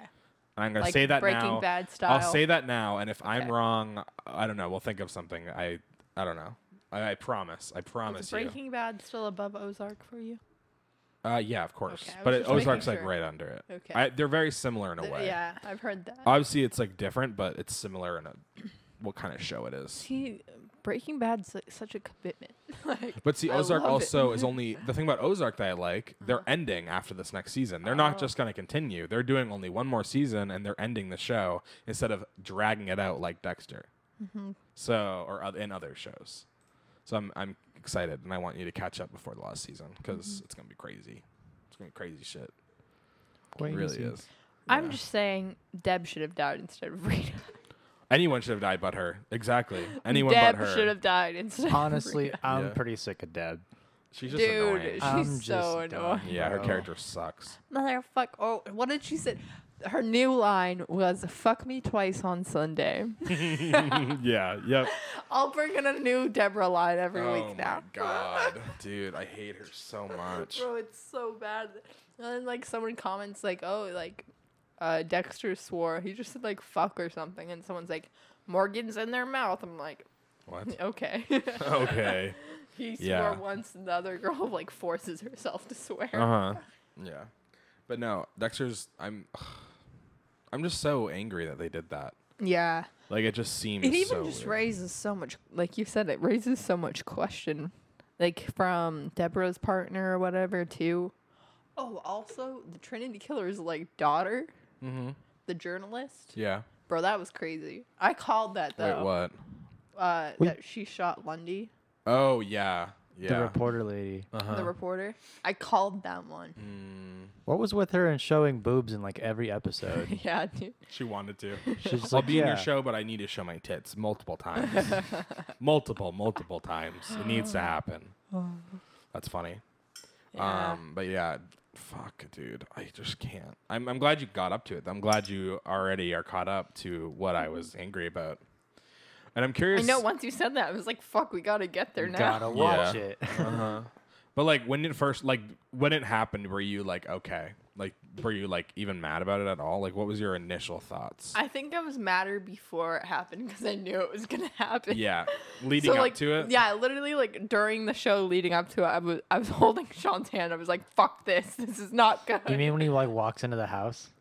Speaker 1: And I'm gonna
Speaker 2: Like
Speaker 1: say that
Speaker 2: Breaking
Speaker 1: now.
Speaker 2: Bad style.
Speaker 1: I'll say that now, and if I'm wrong, I don't know. We'll think of something. I I don't know. I, I promise. I
Speaker 2: Is
Speaker 1: promise you.
Speaker 2: Breaking Bad still above Ozark for you?
Speaker 1: Uh, yeah, of course.
Speaker 2: Okay, I was
Speaker 1: but it,
Speaker 2: just making
Speaker 1: Ozark's like
Speaker 2: sure.
Speaker 1: right under it.
Speaker 2: Okay.
Speaker 1: I, they're very similar in a way.
Speaker 2: Yeah, I've heard that.
Speaker 1: Obviously, it's like different, but it's similar in a what kind of show it is.
Speaker 2: See, Breaking Bad's like such a commitment. like,
Speaker 1: But see,
Speaker 2: I
Speaker 1: Ozark
Speaker 2: love it.
Speaker 1: also is only the thing about Ozark that I like. They're ending after this next season. They're not
Speaker 2: Oh.
Speaker 1: just going to continue. They're doing only one more season, and they're ending the show instead of dragging it out like Dexter.
Speaker 2: Mm-hmm.
Speaker 1: So, or oth- in other shows. So I'm I'm excited, and I want you to catch up before the last season because
Speaker 2: Mm-hmm.
Speaker 1: it's gonna be crazy. It's gonna be crazy shit. It really
Speaker 3: Crazy.
Speaker 1: is.
Speaker 2: I'm
Speaker 1: Yeah.
Speaker 2: just saying Deb should have died instead of Rita.
Speaker 1: Anyone should have died but her. Exactly. Anyone
Speaker 2: Deb
Speaker 1: but her.
Speaker 2: should have died instead
Speaker 3: Honestly,
Speaker 2: of Rita.
Speaker 3: I'm
Speaker 1: Yeah.
Speaker 3: pretty sick of Deb.
Speaker 1: She's just
Speaker 2: Dude,
Speaker 1: annoying.
Speaker 2: she's
Speaker 3: I'm
Speaker 2: so
Speaker 3: just
Speaker 2: annoying.
Speaker 3: done.
Speaker 1: yeah, her character sucks.
Speaker 2: Motherfuck. Oh, what did she say? Her new line was "fuck me twice on Sunday."
Speaker 1: yeah. Yep.
Speaker 2: I'll bring in a new Deborah line every
Speaker 1: oh
Speaker 2: week now.
Speaker 1: my god, dude, I hate her so much.
Speaker 2: Bro, it's so bad. And then like someone comments like, "Oh, like uh, Dexter swore he just said like fuck or something," and someone's like, "Morgan's in their mouth." I'm like,
Speaker 1: What?
Speaker 2: okay.
Speaker 1: okay.
Speaker 2: he swore
Speaker 1: Yeah.
Speaker 2: once, and the other girl like forces herself to swear.
Speaker 1: Uh huh. Yeah. But no, Dexter's. I'm. I'm just so angry that they did that.
Speaker 2: Yeah.
Speaker 1: Like it just seems.
Speaker 2: It even
Speaker 1: so
Speaker 2: just
Speaker 1: weird.
Speaker 2: raises so much, like you said, it raises so much question, like from Deborah's partner or whatever too. Oh, also the Trinity Killer's like daughter,
Speaker 1: Mhm.
Speaker 2: the journalist.
Speaker 1: Yeah.
Speaker 2: Bro, that was crazy. I called that though.
Speaker 1: Wait, what?
Speaker 2: Uh,
Speaker 3: We-
Speaker 2: that she shot Lundy,
Speaker 1: Oh yeah. Yeah.
Speaker 3: The reporter lady.
Speaker 1: uh-huh.
Speaker 2: the reporter. I called that one.
Speaker 1: Mm,
Speaker 3: What was with her and showing boobs in like every episode?
Speaker 2: yeah, dude.
Speaker 1: she wanted to.
Speaker 3: She's just
Speaker 1: I'll
Speaker 3: like,
Speaker 1: be in your show, but I need to show my tits multiple times. multiple, multiple times. It needs to happen. That's funny.
Speaker 2: Yeah.
Speaker 1: Um, but yeah, fuck, dude, I just can't. I'm I'm glad you got up to it. I'm glad you already are caught up to what I was angry about. And I'm curious.
Speaker 2: I know. Once you said that, I was like, "Fuck, we gotta get there now."
Speaker 3: Gotta watch
Speaker 1: Yeah.
Speaker 3: it.
Speaker 1: uh-huh. But like when it first, like when it happened, were you like okay? Like were you like even mad about it at all? Like what was your initial thoughts?
Speaker 2: I think I was madder before it happened because I knew it was gonna happen.
Speaker 1: yeah, leading
Speaker 2: so
Speaker 1: up
Speaker 2: like,
Speaker 1: to it.
Speaker 2: Yeah, literally like during the show leading up to it, I was I was holding Sean's hand. I was like, "Fuck this! This is not good."
Speaker 3: You mean when he like walks into the house?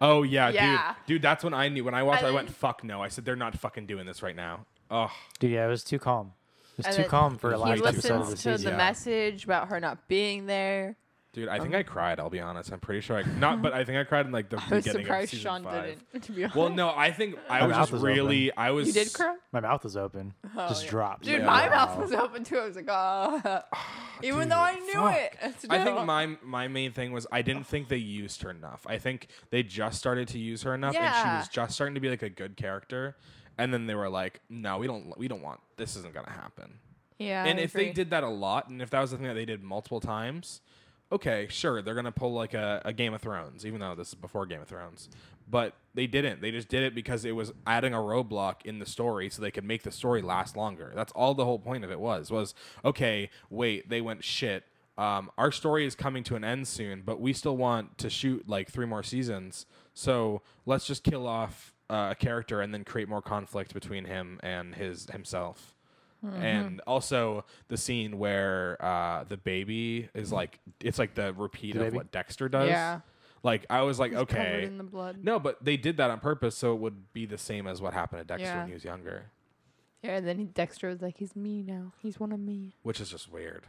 Speaker 1: Oh yeah,
Speaker 2: Yeah.
Speaker 1: dude, dude, that's when I knew. When I watched,
Speaker 2: And
Speaker 1: I went, "Fuck no!" I said, "They're not fucking doing this right now." Oh,
Speaker 3: Dude, yeah, it was too calm. It was
Speaker 2: And
Speaker 3: too
Speaker 2: then
Speaker 3: calm for a
Speaker 1: he
Speaker 3: last
Speaker 2: he
Speaker 3: episode of
Speaker 2: listens
Speaker 3: the
Speaker 2: to
Speaker 3: season.
Speaker 2: the
Speaker 1: Yeah.
Speaker 2: message about her not being there.
Speaker 1: Dude, I think
Speaker 2: Um,
Speaker 1: I cried. I'll be honest. I'm pretty sure I not, but I think I cried in like the
Speaker 2: I was
Speaker 1: beginning of
Speaker 2: surprised
Speaker 1: season
Speaker 2: Sean
Speaker 1: five.
Speaker 2: didn't. To be honest.
Speaker 1: Well, no, I think I
Speaker 3: My
Speaker 1: was
Speaker 3: mouth
Speaker 1: just
Speaker 3: was
Speaker 1: really. I was.
Speaker 2: you did cry.
Speaker 3: My mouth was open.
Speaker 2: Oh,
Speaker 3: just
Speaker 2: yeah.
Speaker 3: dropped.
Speaker 2: Dude,
Speaker 1: Yeah.
Speaker 2: my mouth was open too. I was like, ah. Even
Speaker 1: dude,
Speaker 2: though I knew
Speaker 1: fuck.
Speaker 2: it.
Speaker 1: I
Speaker 2: still.
Speaker 1: think my my main thing was I didn't think they used her enough. I think they just started to use her enough, and she
Speaker 2: Yeah.
Speaker 1: was just starting to be like a good character. And then they were like, "No, we don't. We don't want. This isn't gonna happen."
Speaker 2: Yeah.
Speaker 1: and
Speaker 2: I
Speaker 1: if they
Speaker 2: agree.
Speaker 1: did that a lot, and if that was the thing that they did multiple times, okay, sure, they're gonna pull like a, a Game of Thrones, even though this is before Game of Thrones. But they didn't. They just did it because it was adding a roadblock in the story, so they could make the story last longer. That's all the whole point of it was. Was okay. Wait, they went shit. Um, our story is coming to an end soon, but we still want to shoot like three more seasons. So let's just kill off uh, a character and then create more conflict between him and his himself.
Speaker 2: Mm-hmm.
Speaker 1: And also the scene where uh, the baby is like it's like the repeat
Speaker 3: The
Speaker 1: of
Speaker 3: baby?
Speaker 1: what Dexter does.
Speaker 2: Yeah.
Speaker 1: Like I was like,
Speaker 2: He's covered
Speaker 1: okay.
Speaker 2: in the blood.
Speaker 1: No, but they did that on purpose so it would be the same as what happened to Dexter
Speaker 2: Yeah.
Speaker 1: when he was younger,
Speaker 2: Yeah, and then he, Dexter was like, he's me now. He's one of me.
Speaker 1: which is just weird.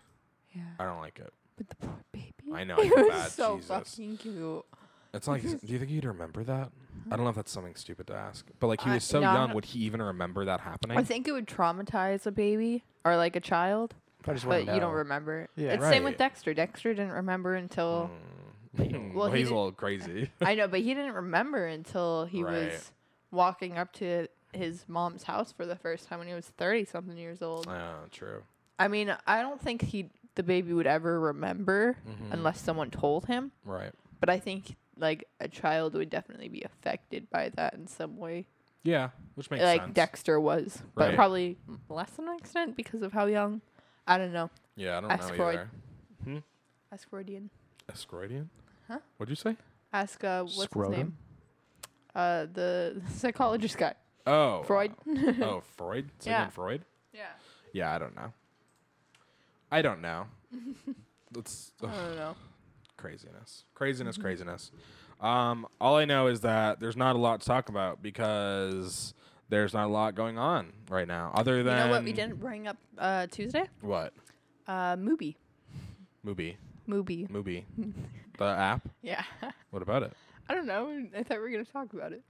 Speaker 2: Yeah.
Speaker 1: I don't like it.
Speaker 2: But the poor baby.
Speaker 1: I know, I
Speaker 2: He
Speaker 1: feel
Speaker 2: was
Speaker 1: bad,
Speaker 2: so
Speaker 1: Jesus.
Speaker 2: fucking cute.
Speaker 1: It's not like he's- do you think he'd remember that? I don't know if that's something stupid to ask, but like he
Speaker 2: I-
Speaker 1: was so
Speaker 2: no, I
Speaker 1: young,
Speaker 2: don't-
Speaker 1: would he even remember that happening?
Speaker 2: I think it would traumatize a baby or like a child,
Speaker 3: I just
Speaker 2: but
Speaker 3: want to
Speaker 2: you don't remember. it.
Speaker 3: Yeah.
Speaker 2: it's same with
Speaker 1: Right.
Speaker 2: Dexter. Dexter didn't remember until
Speaker 1: Mm.
Speaker 2: well,
Speaker 1: well,
Speaker 2: he
Speaker 1: he's a
Speaker 2: did-
Speaker 1: little crazy.
Speaker 2: I know, but he didn't remember until he
Speaker 1: Right.
Speaker 2: was walking up to his mom's house for the first time when he was thirty something years old.
Speaker 1: yeah, true.
Speaker 2: I mean, I don't think he the baby would ever remember
Speaker 1: Mhm.
Speaker 2: unless someone told him.
Speaker 1: Right.
Speaker 2: But I think like a child would definitely be affected by that in some way,
Speaker 1: Yeah, which makes sense.
Speaker 2: like
Speaker 1: sense.
Speaker 2: Dexter was, but
Speaker 1: Right.
Speaker 2: probably less than an extent because of how young. I don't know.
Speaker 1: yeah, I don't
Speaker 2: Ask
Speaker 1: know
Speaker 2: Freud.
Speaker 1: either.
Speaker 2: Ask Freudian.
Speaker 1: Escroidian?
Speaker 2: Huh?
Speaker 1: What'd you say?
Speaker 2: Ask uh, what's his name? Uh, the psychologist guy,
Speaker 1: Oh,
Speaker 2: Freud.
Speaker 1: uh, oh, Freud.
Speaker 2: Yeah.
Speaker 1: Freud.
Speaker 2: yeah.
Speaker 1: Yeah, I don't know. I don't know. That's
Speaker 2: I don't know.
Speaker 1: Craziness, craziness,
Speaker 2: Mm-hmm.
Speaker 1: craziness. Um, all I know is that there's not a lot to talk about because there's not a lot going on right now. Other than You
Speaker 2: know what we didn't bring up uh, Tuesday?
Speaker 1: What
Speaker 2: Uh, Mubi.
Speaker 1: movie?
Speaker 2: Mubi.
Speaker 1: Movie. the app.
Speaker 2: Yeah.
Speaker 1: What about it?
Speaker 2: I don't know. I thought we were gonna talk about it.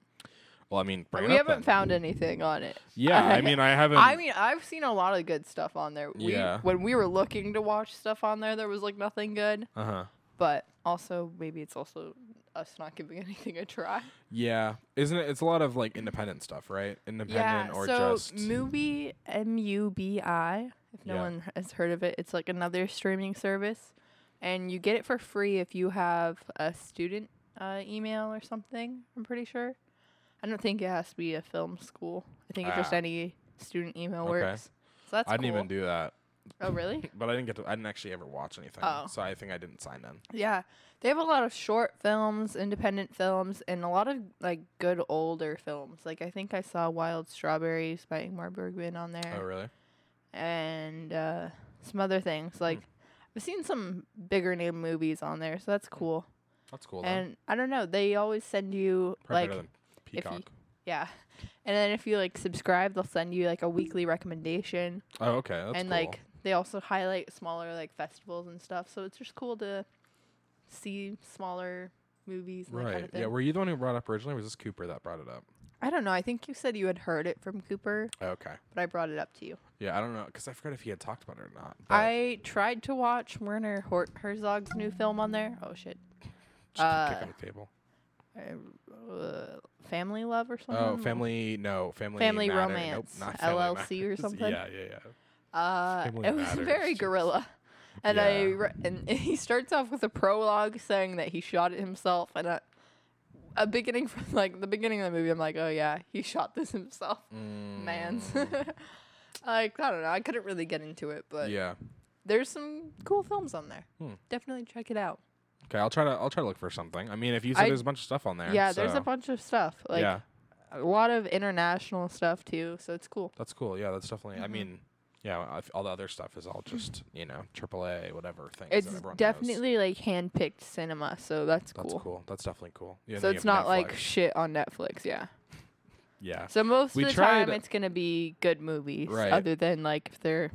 Speaker 1: Well, I mean, bring
Speaker 2: we
Speaker 1: it up
Speaker 2: haven't
Speaker 1: then.
Speaker 2: found anything on it.
Speaker 1: Yeah, I mean, I haven't.
Speaker 2: I mean, I've seen a lot of good stuff on there. We,
Speaker 1: Yeah.
Speaker 2: When we were looking to watch stuff on there, there was like nothing good.
Speaker 1: uh huh.
Speaker 2: But also, maybe it's also us not giving anything a try.
Speaker 1: Yeah, isn't it? It's a lot of like independent stuff, right? Independent
Speaker 2: yeah.
Speaker 1: or
Speaker 2: so
Speaker 1: just
Speaker 2: Mubi M U B I. If no
Speaker 1: Yeah.
Speaker 2: one has heard of it, it's like another streaming service, and you get it for free if you have a student uh, email or something. I'm pretty sure. I don't think it has to be a film school. I think it's just
Speaker 1: Ah.
Speaker 2: any student email
Speaker 1: Okay.
Speaker 2: works. So that's
Speaker 1: I didn't
Speaker 2: cool.
Speaker 1: even do that,
Speaker 2: Oh really?
Speaker 1: but I didn't get to. I didn't actually ever watch anything,
Speaker 2: Oh.
Speaker 1: so I think I didn't sign in.
Speaker 2: Yeah, they have a lot of short films, independent films, and a lot of like good older films. Like I think I saw Wild Strawberries by Ingmar Bergman on there,
Speaker 1: Oh, really?
Speaker 2: and uh, some other things. Like I've seen some bigger name movies on there, so that's cool.
Speaker 1: That's cool. Then.
Speaker 2: And I don't know, they always send you
Speaker 1: Probably
Speaker 2: like if you-
Speaker 1: Peacock.
Speaker 2: Yeah. And then if you like subscribe, they'll send you like a weekly recommendation.
Speaker 1: Oh, okay. That's
Speaker 2: and
Speaker 1: cool.
Speaker 2: like they also highlight smaller like festivals and stuff. So it's just cool to see smaller movies
Speaker 1: right.
Speaker 2: kind of
Speaker 1: yeah. Were you the one who brought it up originally? Or was this Cooper that brought it up?
Speaker 2: I don't know. I think you said you had heard it from Cooper,
Speaker 1: Okay.
Speaker 2: but I brought it up to you.
Speaker 1: Yeah, I don't know because I forgot if he had talked about it or not. But
Speaker 2: I tried to watch Werner Hor- Herzog's new film on there. Oh shit.
Speaker 1: just
Speaker 2: uh,
Speaker 1: kick on the table.
Speaker 2: Uh, family Love or something.
Speaker 1: Oh, family. No, family.
Speaker 2: Family
Speaker 1: Matter.
Speaker 2: Romance,
Speaker 1: Nope, not family
Speaker 2: LLC or something?
Speaker 1: Yeah, yeah, yeah.
Speaker 2: Uh,
Speaker 1: Family
Speaker 2: it was
Speaker 1: Matters,
Speaker 2: very guerrilla. And I
Speaker 1: Yeah.
Speaker 2: re- and he starts off with a prologue saying that he shot it himself, and a, a beginning from like the beginning of the movie. I'm like, oh yeah, he shot this himself, man's.
Speaker 1: Mm,
Speaker 2: like I don't know, I couldn't really get into it, but
Speaker 1: yeah.
Speaker 2: there's some cool films on there.
Speaker 1: Hmm.
Speaker 2: Definitely check it out.
Speaker 1: Okay, I'll try to. I'll try to look for something. I mean, if you said
Speaker 2: I-
Speaker 1: there's a bunch of stuff on there.
Speaker 2: yeah, there's a bunch of stuff, like
Speaker 1: yeah,
Speaker 2: a lot of international stuff too, so it's cool.
Speaker 1: that's cool. Yeah, that's definitely. I
Speaker 2: Mhm.
Speaker 1: mean, yeah, all the other stuff is all just you know AAA whatever things.
Speaker 2: It's
Speaker 1: everyone knows.
Speaker 2: definitely like hand-picked cinema, so that's,
Speaker 1: That's
Speaker 2: cool.
Speaker 1: cool. That's definitely cool. Yeah,
Speaker 2: So it's not like shit on Netflix, yeah.
Speaker 1: yeah,
Speaker 2: So most
Speaker 1: We
Speaker 2: of the time, it's gonna be good movies,
Speaker 1: Right.
Speaker 2: other than like if they're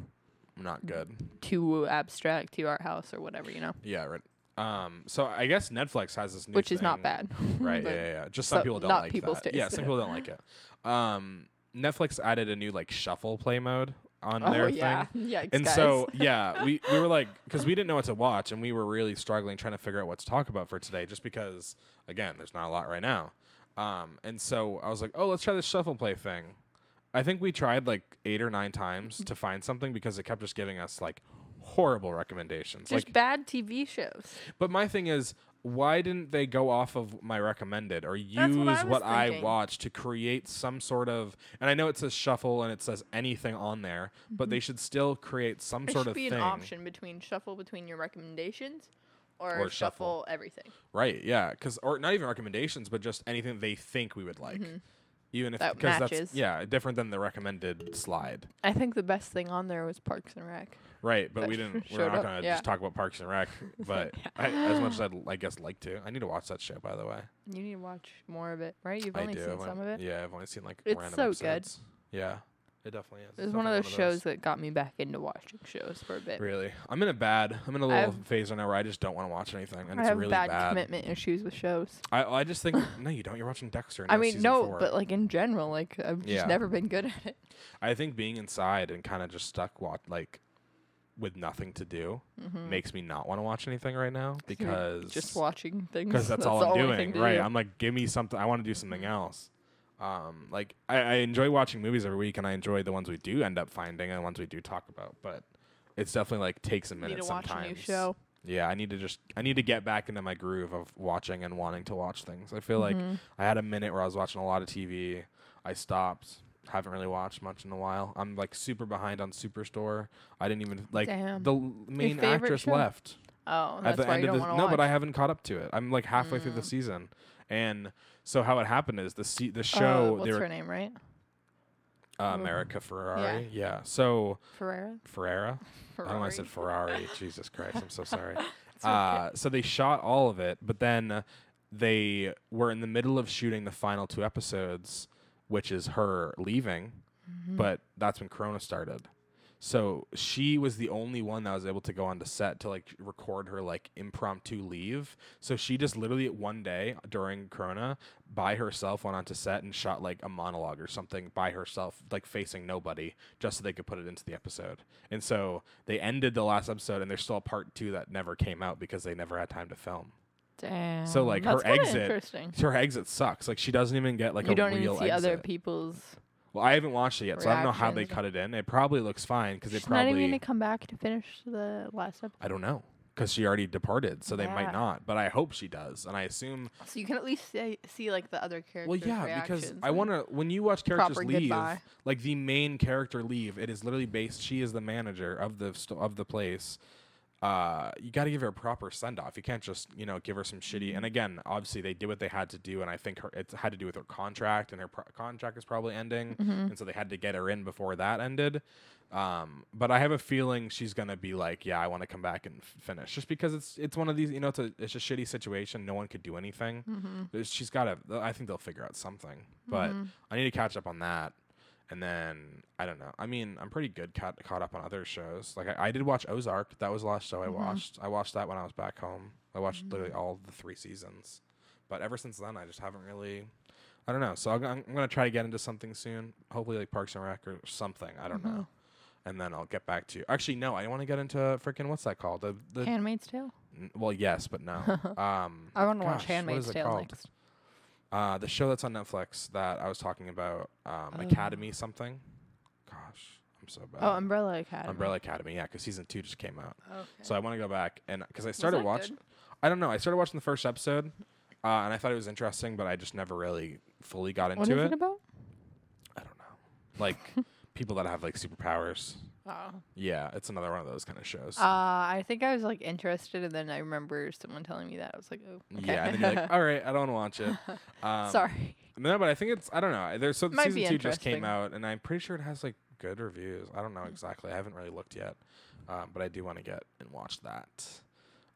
Speaker 1: not good.
Speaker 2: too abstract, too art house or whatever, you know,
Speaker 1: Yeah, right. Um, so I guess Netflix has this new
Speaker 2: which is not bad.
Speaker 1: Right. Yeah, yeah, yeah. Just some
Speaker 2: so-
Speaker 1: people don't
Speaker 2: not
Speaker 1: like
Speaker 2: people's
Speaker 1: that. Yeah, some people don't like it. Um, Netflix added a new like shuffle play mode on
Speaker 2: Oh
Speaker 1: their
Speaker 2: yeah,
Speaker 1: thing.
Speaker 2: yikes,
Speaker 1: And
Speaker 2: guys.
Speaker 1: so, yeah, we, we were like, because we didn't know what to watch, and we were really struggling trying to figure out what to talk about for today, just because, again, there's not a lot right now. Um, and so I was like, oh, let's try this shuffle play thing. I think we tried like eight or nine times to find something because it kept just giving us like horrible recommendations.
Speaker 2: just
Speaker 1: like,
Speaker 2: bad TV shows.
Speaker 1: but my thing is, why didn't they go off of my recommended or use
Speaker 2: what I
Speaker 1: what I watched to create some sort of? And I know it says shuffle and it says anything on there, but they mm-hmm. should still create some
Speaker 2: There
Speaker 1: sort
Speaker 2: should
Speaker 1: of
Speaker 2: be
Speaker 1: thing.
Speaker 2: an option between shuffle between your recommendations or,
Speaker 1: Or shuffle.
Speaker 2: shuffle everything.
Speaker 1: Right? Yeah, because or not even recommendations, but just anything they think we would like. Mm-hmm. Even if.
Speaker 2: That
Speaker 1: because that's
Speaker 2: matches.
Speaker 1: yeah different than the recommended slide,
Speaker 2: I think the best thing on there was Parks and Rec.
Speaker 1: right? But
Speaker 2: That
Speaker 1: we didn't. We're not gonna
Speaker 2: yeah.
Speaker 1: just talk about Parks and Rec. But I, as much as I'd I guess like to, I need to watch that show. By the way,
Speaker 2: You need to watch more of it, right? You've
Speaker 1: I
Speaker 2: only
Speaker 1: do.
Speaker 2: seen some of it.
Speaker 1: Yeah, I've only seen like
Speaker 2: It's
Speaker 1: random
Speaker 2: so good.
Speaker 1: Yeah, it definitely is.
Speaker 2: It was one of
Speaker 1: definitely
Speaker 2: those shows that got me back into watching shows for a bit.
Speaker 1: Really, I'm in a bad. I'm in a little
Speaker 2: have-
Speaker 1: phase right now where I just don't want to watch anything, and
Speaker 2: I
Speaker 1: it's
Speaker 2: have
Speaker 1: really
Speaker 2: bad,
Speaker 1: bad.
Speaker 2: commitment issues with shows.
Speaker 1: I I just think no, you don't. You're watching Dexter.
Speaker 2: I mean, no,
Speaker 1: four.
Speaker 2: but like in general, like I've just
Speaker 1: Yeah.
Speaker 2: never been good at it.
Speaker 1: I think being inside and kind of just stuck, watch like with nothing to do, makes me not want to watch anything right now
Speaker 2: Mm-hmm.
Speaker 1: Because
Speaker 2: just watching things.
Speaker 1: because that's,
Speaker 2: the
Speaker 1: all I'm doing. Right?
Speaker 2: do.
Speaker 1: I'm like, give me something. I want to do something else. Um, like I, I enjoy watching movies every week, and I enjoy the ones we do end up finding and the ones we do talk about. But it's definitely like takes a
Speaker 2: Need
Speaker 1: minute
Speaker 2: to watch
Speaker 1: sometimes.
Speaker 2: a new show.
Speaker 1: Yeah, I need to just I need to get back into my groove of watching and wanting to watch things. I feel like
Speaker 2: Mhm.
Speaker 1: I had a minute where I was watching a lot of TV. I stopped. Haven't really watched much in a while. I'm like super behind on Superstore. I didn't even like
Speaker 2: Damn.
Speaker 1: the l- main actress
Speaker 2: show?
Speaker 1: left
Speaker 2: Oh,
Speaker 1: at the
Speaker 2: why
Speaker 1: end
Speaker 2: you
Speaker 1: of
Speaker 2: don't
Speaker 1: the
Speaker 2: want
Speaker 1: no,
Speaker 2: watch.
Speaker 1: but I haven't caught up to it. I'm like halfway through the
Speaker 2: Mm.
Speaker 1: season, and so how it happened is the se- the
Speaker 2: Uh,
Speaker 1: show
Speaker 2: what's
Speaker 1: they were
Speaker 2: her name, right?
Speaker 1: uh, America Ferrari. Yeah. So
Speaker 2: Ferreira.
Speaker 1: Ferrera. I don't know I said Ferrari. Jesus Christ, I'm so sorry. Uh, so they shot all of it, but then uh, they were in the middle of shooting the final two episodes, which is her leaving,
Speaker 2: Mm-hmm.
Speaker 1: but that's when Corona started. So she was the only one that was able to go onto set to like record her like impromptu leave. So she just literally one day during Corona by herself went onto set and shot like a monologue or something by herself, like facing nobody, just so they could put it into the episode. And so they ended the last episode and there's still a part two that never came out because they never had time to film.
Speaker 2: Damn.
Speaker 1: So like
Speaker 2: that's
Speaker 1: her exit, her exit sucks. Like she doesn't even get like
Speaker 2: you
Speaker 1: a
Speaker 2: don't
Speaker 1: real
Speaker 2: even see other people's.
Speaker 1: Well, I haven't watched it yet, so I don't know how they
Speaker 2: reactions.
Speaker 1: cut it in. It probably looks fine because they
Speaker 2: She's not even
Speaker 1: probably
Speaker 2: gonna come back to finish the last episode.
Speaker 1: I don't know because she already departed, so they
Speaker 2: Yeah.
Speaker 1: might not. But I hope she does, and I assume.
Speaker 2: So you can at least see, see like the other characters.
Speaker 1: Well, yeah, because
Speaker 2: reactions
Speaker 1: I
Speaker 2: and-
Speaker 1: want to. When you watch characters
Speaker 2: proper
Speaker 1: leave,
Speaker 2: goodbye.
Speaker 1: like the main character leave, it is literally based. She is the manager of the st- of the place. Uh, you got to give her a proper send off. You can't just you know give her some shitty.
Speaker 2: Mm-hmm.
Speaker 1: And again, obviously they did what they had to do, and I think her it had to do with her contract, and her pro- contract is probably ending,
Speaker 2: Mm-hmm.
Speaker 1: and so they had to get her in before that ended. Um, but I have a feeling she's gonna be like, yeah, I want to come back and f- finish, just because it's it's one of these, you know, it's a it's a shitty situation. No one could do anything.
Speaker 2: Mm-hmm.
Speaker 1: She's got to. I think they'll figure out something. But
Speaker 2: Mm-hmm.
Speaker 1: I need to catch up on that. And then I don't know. I mean, I'm pretty good caught caught up on other shows. Like I, I did watch Ozark. That was the last show I
Speaker 2: Mhm.
Speaker 1: watched. I watched that when I was back home. I watched literally
Speaker 2: Mm-hmm.
Speaker 1: all the three seasons. But ever since then, I just haven't really. I don't know. So go- I'm gonna try to get into something soon. Hopefully, like Parks and Rec or something. I don't
Speaker 2: Mhm.
Speaker 1: know. And then I'll get back to you. Actually, no. I want to get into freaking what's that called? The the.
Speaker 2: Handmaid's Tale.
Speaker 1: n- well, yes, but no. Um,
Speaker 2: I want to watch Handmaid's Tale next.
Speaker 1: Uh, the show that's on Netflix that I was talking about, um,
Speaker 2: Oh.
Speaker 1: Academy something. Gosh, I'm so bad.
Speaker 2: Oh, Umbrella Academy.
Speaker 1: Umbrella Academy, yeah, because season two just came out.
Speaker 2: Okay.
Speaker 1: So I want to go back and because I started watching. I don't know. I started watching the first episode, uh, and I thought it was interesting, but I just never really fully got into it.
Speaker 2: What is
Speaker 1: it.
Speaker 2: it about?
Speaker 1: I don't know, like people that have like superpowers.
Speaker 2: Oh.
Speaker 1: Yeah, it's another one of those kind of shows.
Speaker 2: Uh, I think I was like interested, and then I remember someone telling me that. I was like, oh, okay.
Speaker 1: Yeah, and then you're like, all right, I don't want to watch it. Um,
Speaker 2: Sorry.
Speaker 1: No, but I think it's I don't know. There's so
Speaker 2: Might
Speaker 1: season two just came out, and I'm pretty sure it has like good reviews. I don't know exactly. I haven't really looked yet, um, but I do want to get and watch that.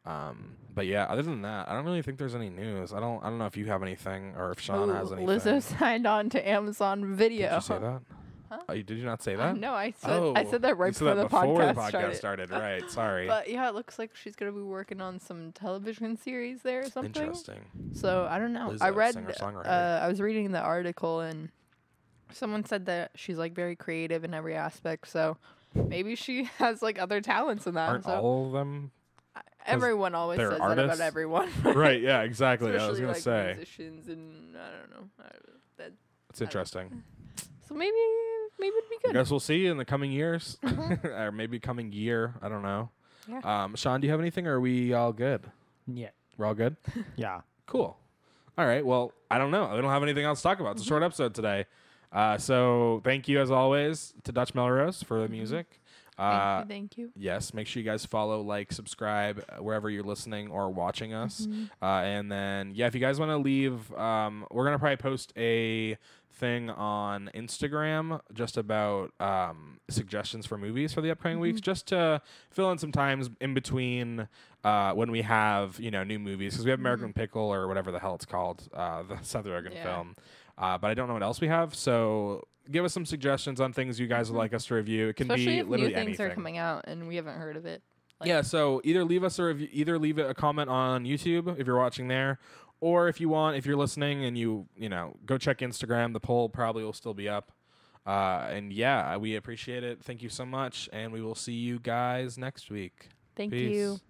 Speaker 1: Um, but yeah, other than that, I don't really think there's any news. I don't. I don't know if you have anything or if Sean has
Speaker 2: Oh,
Speaker 1: anything.
Speaker 2: Lizzo signed on to Amazon Video.
Speaker 1: Did you say that?
Speaker 2: Huh?
Speaker 1: Oh, you, did you not say that?
Speaker 2: no, I said
Speaker 1: oh,
Speaker 2: I said that right
Speaker 1: you said
Speaker 2: before,
Speaker 1: that
Speaker 2: the,
Speaker 1: before
Speaker 2: podcast
Speaker 1: the podcast
Speaker 2: started.
Speaker 1: started. Right. Sorry.
Speaker 2: But yeah, it looks like she's gonna be working on some television series there or something.
Speaker 1: Interesting.
Speaker 2: So I don't know. I
Speaker 1: Lizzo,
Speaker 2: read.
Speaker 1: singer-songwriter.
Speaker 2: Uh, I was reading the article and someone said that she's like very creative in every aspect. So maybe she has like other talents in that.
Speaker 1: Aren't
Speaker 2: so
Speaker 1: all of them?
Speaker 2: Everyone always
Speaker 1: they're
Speaker 2: says that
Speaker 1: artists?
Speaker 2: about everyone.
Speaker 1: right. Yeah. Exactly. I was
Speaker 2: Especially
Speaker 1: gonna
Speaker 2: like
Speaker 1: say
Speaker 2: musicians and I don't know. I don't know. That,
Speaker 1: it's interesting.
Speaker 2: so maybe maybe it'd be
Speaker 1: I
Speaker 2: good.
Speaker 1: guess we'll see in the coming years,
Speaker 2: Mhm.
Speaker 1: or maybe coming year. I don't know.
Speaker 2: Yeah.
Speaker 1: Um, Sean, do you have anything? Or are we all good?
Speaker 3: Yeah.
Speaker 1: We're all good.
Speaker 3: Yeah.
Speaker 1: Cool. All right. Well, I don't know. I don't have anything else to talk about. It's a short episode today. Uh, so thank you as always to Dutch Melrose for the music. Uh,
Speaker 2: thank you. Thank you.
Speaker 1: Yes, make sure you guys follow, like, subscribe uh, wherever you're listening or watching us.
Speaker 2: Mhm.
Speaker 1: Uh, and then, yeah, if you guys want to leave, um, we're going to probably post a thing on Instagram just about um, suggestions for movies for the upcoming weeks, just to fill in some times in between uh, when we have, you know, new movies. Because we have American Pickle or whatever the hell it's called, uh, the Seth Rogen
Speaker 2: Yeah.
Speaker 1: film. Uh, but I don't know what else we have. So give us some suggestions on things you guys would like us to review. It can
Speaker 2: Especially
Speaker 1: be
Speaker 2: if new
Speaker 1: literally
Speaker 2: things
Speaker 1: anything.
Speaker 2: are coming out and we haven't heard of it. Like-
Speaker 1: yeah, so either leave us a review, either leave a comment on YouTube if you're watching there, or if you want, if you're listening and you you know go check Instagram. The poll probably will still be up. Uh, and yeah, we appreciate it. Thank you so much, and we will see you guys next week.
Speaker 2: Thank
Speaker 1: Peace.
Speaker 2: you.